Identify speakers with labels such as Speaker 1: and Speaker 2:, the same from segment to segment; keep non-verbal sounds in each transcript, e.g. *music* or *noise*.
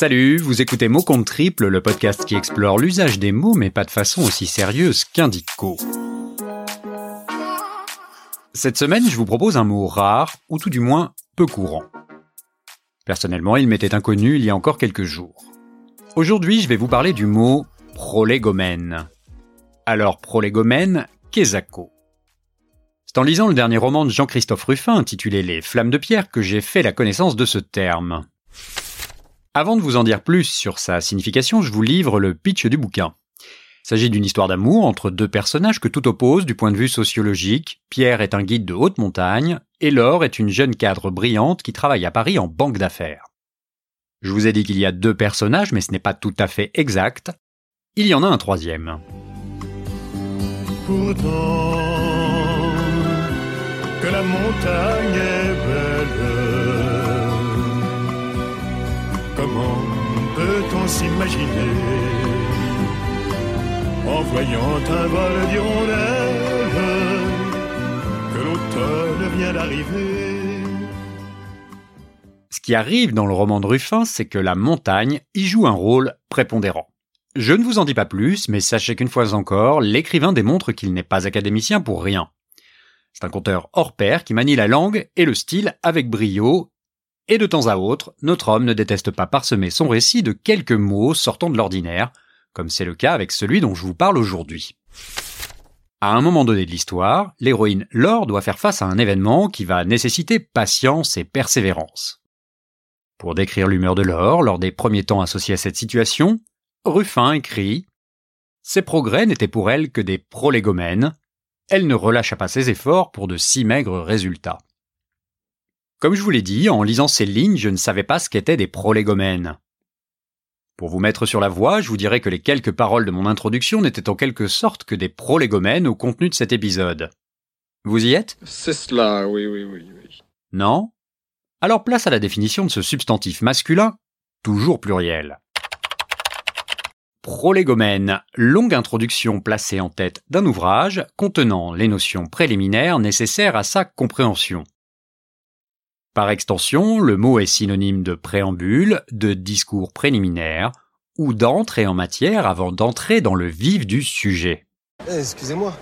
Speaker 1: Salut, vous écoutez Mots compte triple, le podcast qui explore l'usage des mots mais pas de façon aussi sérieuse qu'indico. Cette semaine, je vous propose un mot rare, ou tout du moins peu courant. Personnellement, il m'était inconnu il y a encore quelques jours. Aujourd'hui, je vais vous parler du mot prolégomène. Alors, prolégomène, qu'est-ce C'est en lisant le dernier roman de Jean-Christophe Ruffin intitulé Les Flammes de Pierre que j'ai fait la connaissance de ce terme. Avant de vous en dire plus sur sa signification, je vous livre le pitch du bouquin. Il s'agit d'une histoire d'amour entre deux personnages que tout oppose du point de vue sociologique. Pierre est un guide de haute montagne et Laure est une jeune cadre brillante qui travaille à Paris en banque d'affaires. Je vous ai dit qu'il y a deux personnages, mais ce n'est pas tout à fait exact. Il y en a un troisième.
Speaker 2: Pourtant, la montagne est Comment peut-on s'imaginer en voyant un vol d'hirondelles que l'automne vient d'arriver
Speaker 1: Ce qui arrive dans le roman de Ruffin, c'est que la montagne y joue un rôle prépondérant. Je ne vous en dis pas plus, mais sachez qu'une fois encore, l'écrivain démontre qu'il n'est pas académicien pour rien. C'est un conteur hors pair qui manie la langue et le style avec brio et de temps à autre, notre homme ne déteste pas parsemer son récit de quelques mots sortant de l'ordinaire, comme c'est le cas avec celui dont je vous parle aujourd'hui. À un moment donné de l'histoire, l'héroïne Laure doit faire face à un événement qui va nécessiter patience et persévérance. Pour décrire l'humeur de Laure lors des premiers temps associés à cette situation, Ruffin écrit Ses progrès n'étaient pour elle que des prolégomènes. Elle ne relâcha pas ses efforts pour de si maigres résultats. Comme je vous l'ai dit, en lisant ces lignes, je ne savais pas ce qu'étaient des prolégomènes. Pour vous mettre sur la voie, je vous dirais que les quelques paroles de mon introduction n'étaient en quelque sorte que des prolégomènes au contenu de cet épisode. Vous y êtes?
Speaker 3: C'est cela, oui, oui, oui, oui.
Speaker 1: Non? Alors place à la définition de ce substantif masculin, toujours pluriel. Prolégomène, longue introduction placée en tête d'un ouvrage contenant les notions préliminaires nécessaires à sa compréhension. Par extension, le mot est synonyme de préambule, de discours préliminaire, ou d'entrée en matière avant d'entrer dans le vif du sujet.
Speaker 4: Eh, excusez-moi.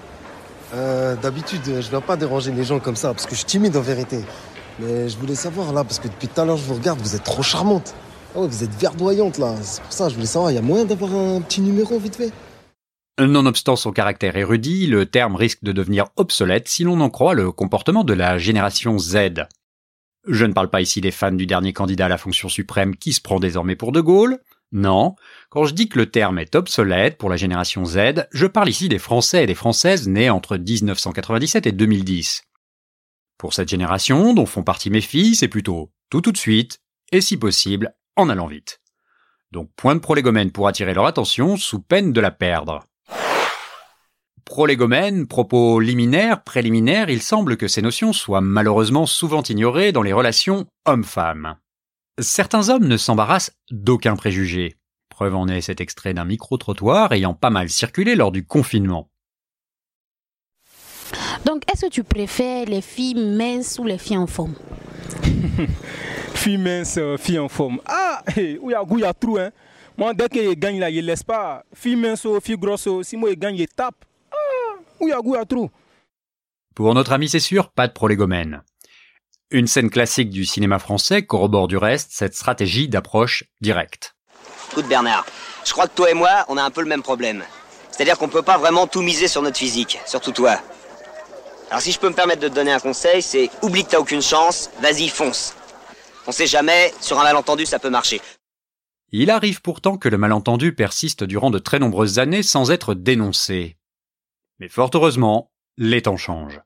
Speaker 4: Euh, d'habitude, je viens pas déranger les gens comme ça, parce que je suis timide en vérité. Mais je voulais savoir là, parce que depuis tout à l'heure, je vous regarde, vous êtes trop charmante. Ah vous êtes verdoyante là. C'est pour ça, je voulais savoir, il y a moyen d'avoir un petit numéro vite fait?
Speaker 1: Nonobstant son caractère érudit, le terme risque de devenir obsolète si l'on en croit le comportement de la génération Z. Je ne parle pas ici des fans du dernier candidat à la fonction suprême qui se prend désormais pour De Gaulle. Non, quand je dis que le terme est obsolète pour la génération Z, je parle ici des Français et des Françaises nés entre 1997 et 2010. Pour cette génération, dont font partie mes filles, c'est plutôt tout tout de suite, et si possible, en allant vite. Donc point de prolégomène pour attirer leur attention sous peine de la perdre. Prolégomène, propos liminaires, préliminaires, il semble que ces notions soient malheureusement souvent ignorées dans les relations hommes-femmes. Certains hommes ne s'embarrassent d'aucun préjugé. Preuve en est cet extrait d'un micro-trottoir ayant pas mal circulé lors du confinement.
Speaker 5: Donc, est-ce que tu préfères les filles minces ou les filles en forme? *laughs*
Speaker 6: Filles minces, euh, filles en forme. Ah, où il y a goût, il y a trou, hein? Moi, dès qu'il gagne là, il laisse pas. Filles minces, filles grosses, si moi il gagne, il tape.
Speaker 1: Pour notre ami, c'est sûr, pas de prolégomène. Une scène classique du cinéma français corrobore du reste cette stratégie d'approche directe.
Speaker 7: Écoute Bernard, je crois que toi et moi, on a un peu le même problème. C'est-à-dire qu'on peut pas vraiment tout miser sur notre physique, surtout toi. Alors si je peux me permettre de te donner un conseil, c'est oublie que t'as aucune chance, vas-y fonce. On sait jamais, sur un malentendu ça peut marcher.
Speaker 1: Il arrive pourtant que le malentendu persiste durant de très nombreuses années sans être dénoncé. Mais fort heureusement, les temps changent.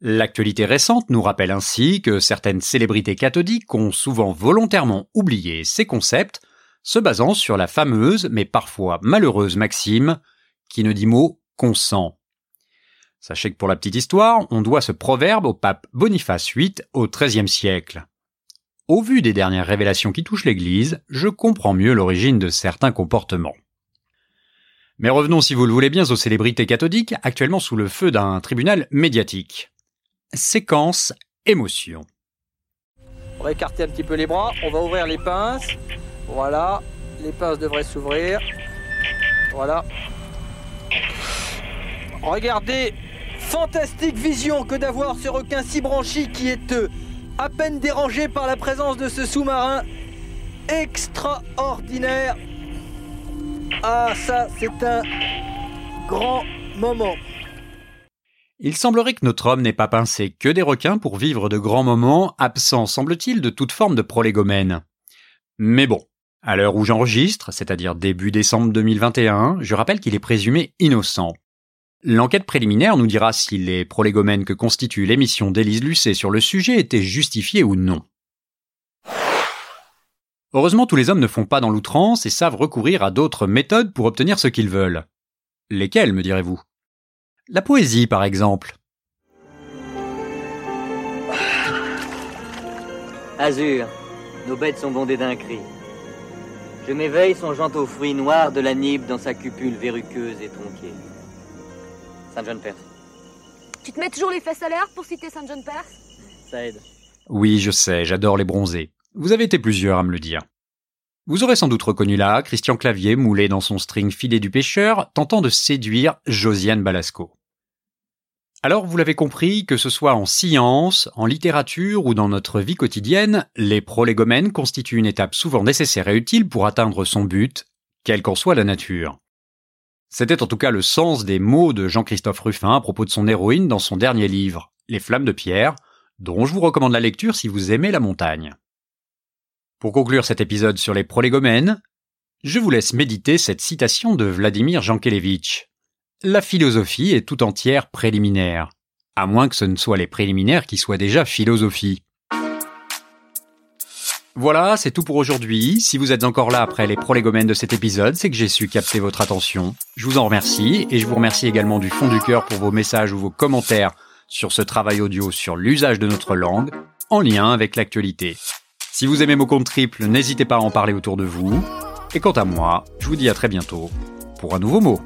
Speaker 1: L'actualité récente nous rappelle ainsi que certaines célébrités cathodiques ont souvent volontairement oublié ces concepts, se basant sur la fameuse mais parfois malheureuse maxime qui ne dit mot consent. Sachez que pour la petite histoire, on doit ce proverbe au pape Boniface VIII au XIIIe siècle. Au vu des dernières révélations qui touchent l'Église, je comprends mieux l'origine de certains comportements. Mais revenons, si vous le voulez bien, aux célébrités cathodiques, actuellement sous le feu d'un tribunal médiatique. Séquence émotion.
Speaker 8: On va écarter un petit peu les bras, on va ouvrir les pinces. Voilà, les pinces devraient s'ouvrir. Voilà. Regardez, fantastique vision que d'avoir ce requin si branchi qui est euh, à peine dérangé par la présence de ce sous-marin. Extraordinaire. Ah ça, c'est un grand moment.
Speaker 1: Il semblerait que notre homme n'ait pas pincé que des requins pour vivre de grands moments, absents, semble-t-il, de toute forme de prolégomène. Mais bon, à l'heure où j'enregistre, c'est-à-dire début décembre 2021, je rappelle qu'il est présumé innocent. L'enquête préliminaire nous dira si les prolégomènes que constitue l'émission d'Élise Lucet sur le sujet étaient justifiés ou non. Heureusement, tous les hommes ne font pas dans l'outrance et savent recourir à d'autres méthodes pour obtenir ce qu'ils veulent. Lesquelles, me direz-vous? La poésie, par exemple.
Speaker 9: Azur, nos bêtes sont bondées d'un cri. Je m'éveille songeant aux fruits noirs de la nibe dans sa cupule verruqueuse et tronquée. Saint John Perse.
Speaker 10: Tu te mets toujours les fesses à l'air pour citer Saint John Perse?
Speaker 9: Ça aide.
Speaker 1: Oui, je sais, j'adore les bronzés. Vous avez été plusieurs à me le dire. Vous aurez sans doute reconnu là Christian Clavier moulé dans son string filet du pêcheur, tentant de séduire Josiane Balasco. Alors vous l'avez compris, que ce soit en science, en littérature ou dans notre vie quotidienne, les prolégomènes constituent une étape souvent nécessaire et utile pour atteindre son but, quelle qu'en soit la nature. C'était en tout cas le sens des mots de Jean-Christophe Ruffin à propos de son héroïne dans son dernier livre, Les Flammes de Pierre, dont je vous recommande la lecture si vous aimez la montagne. Pour conclure cet épisode sur les prolégomènes, je vous laisse méditer cette citation de Vladimir Jankélévitch. La philosophie est tout entière préliminaire, à moins que ce ne soient les préliminaires qui soient déjà philosophie. Voilà, c'est tout pour aujourd'hui. Si vous êtes encore là après les prolégomènes de cet épisode, c'est que j'ai su capter votre attention. Je vous en remercie et je vous remercie également du fond du cœur pour vos messages ou vos commentaires sur ce travail audio sur l'usage de notre langue en lien avec l'actualité. Si vous aimez mon compte triple, n'hésitez pas à en parler autour de vous. Et quant à moi, je vous dis à très bientôt pour un nouveau mot.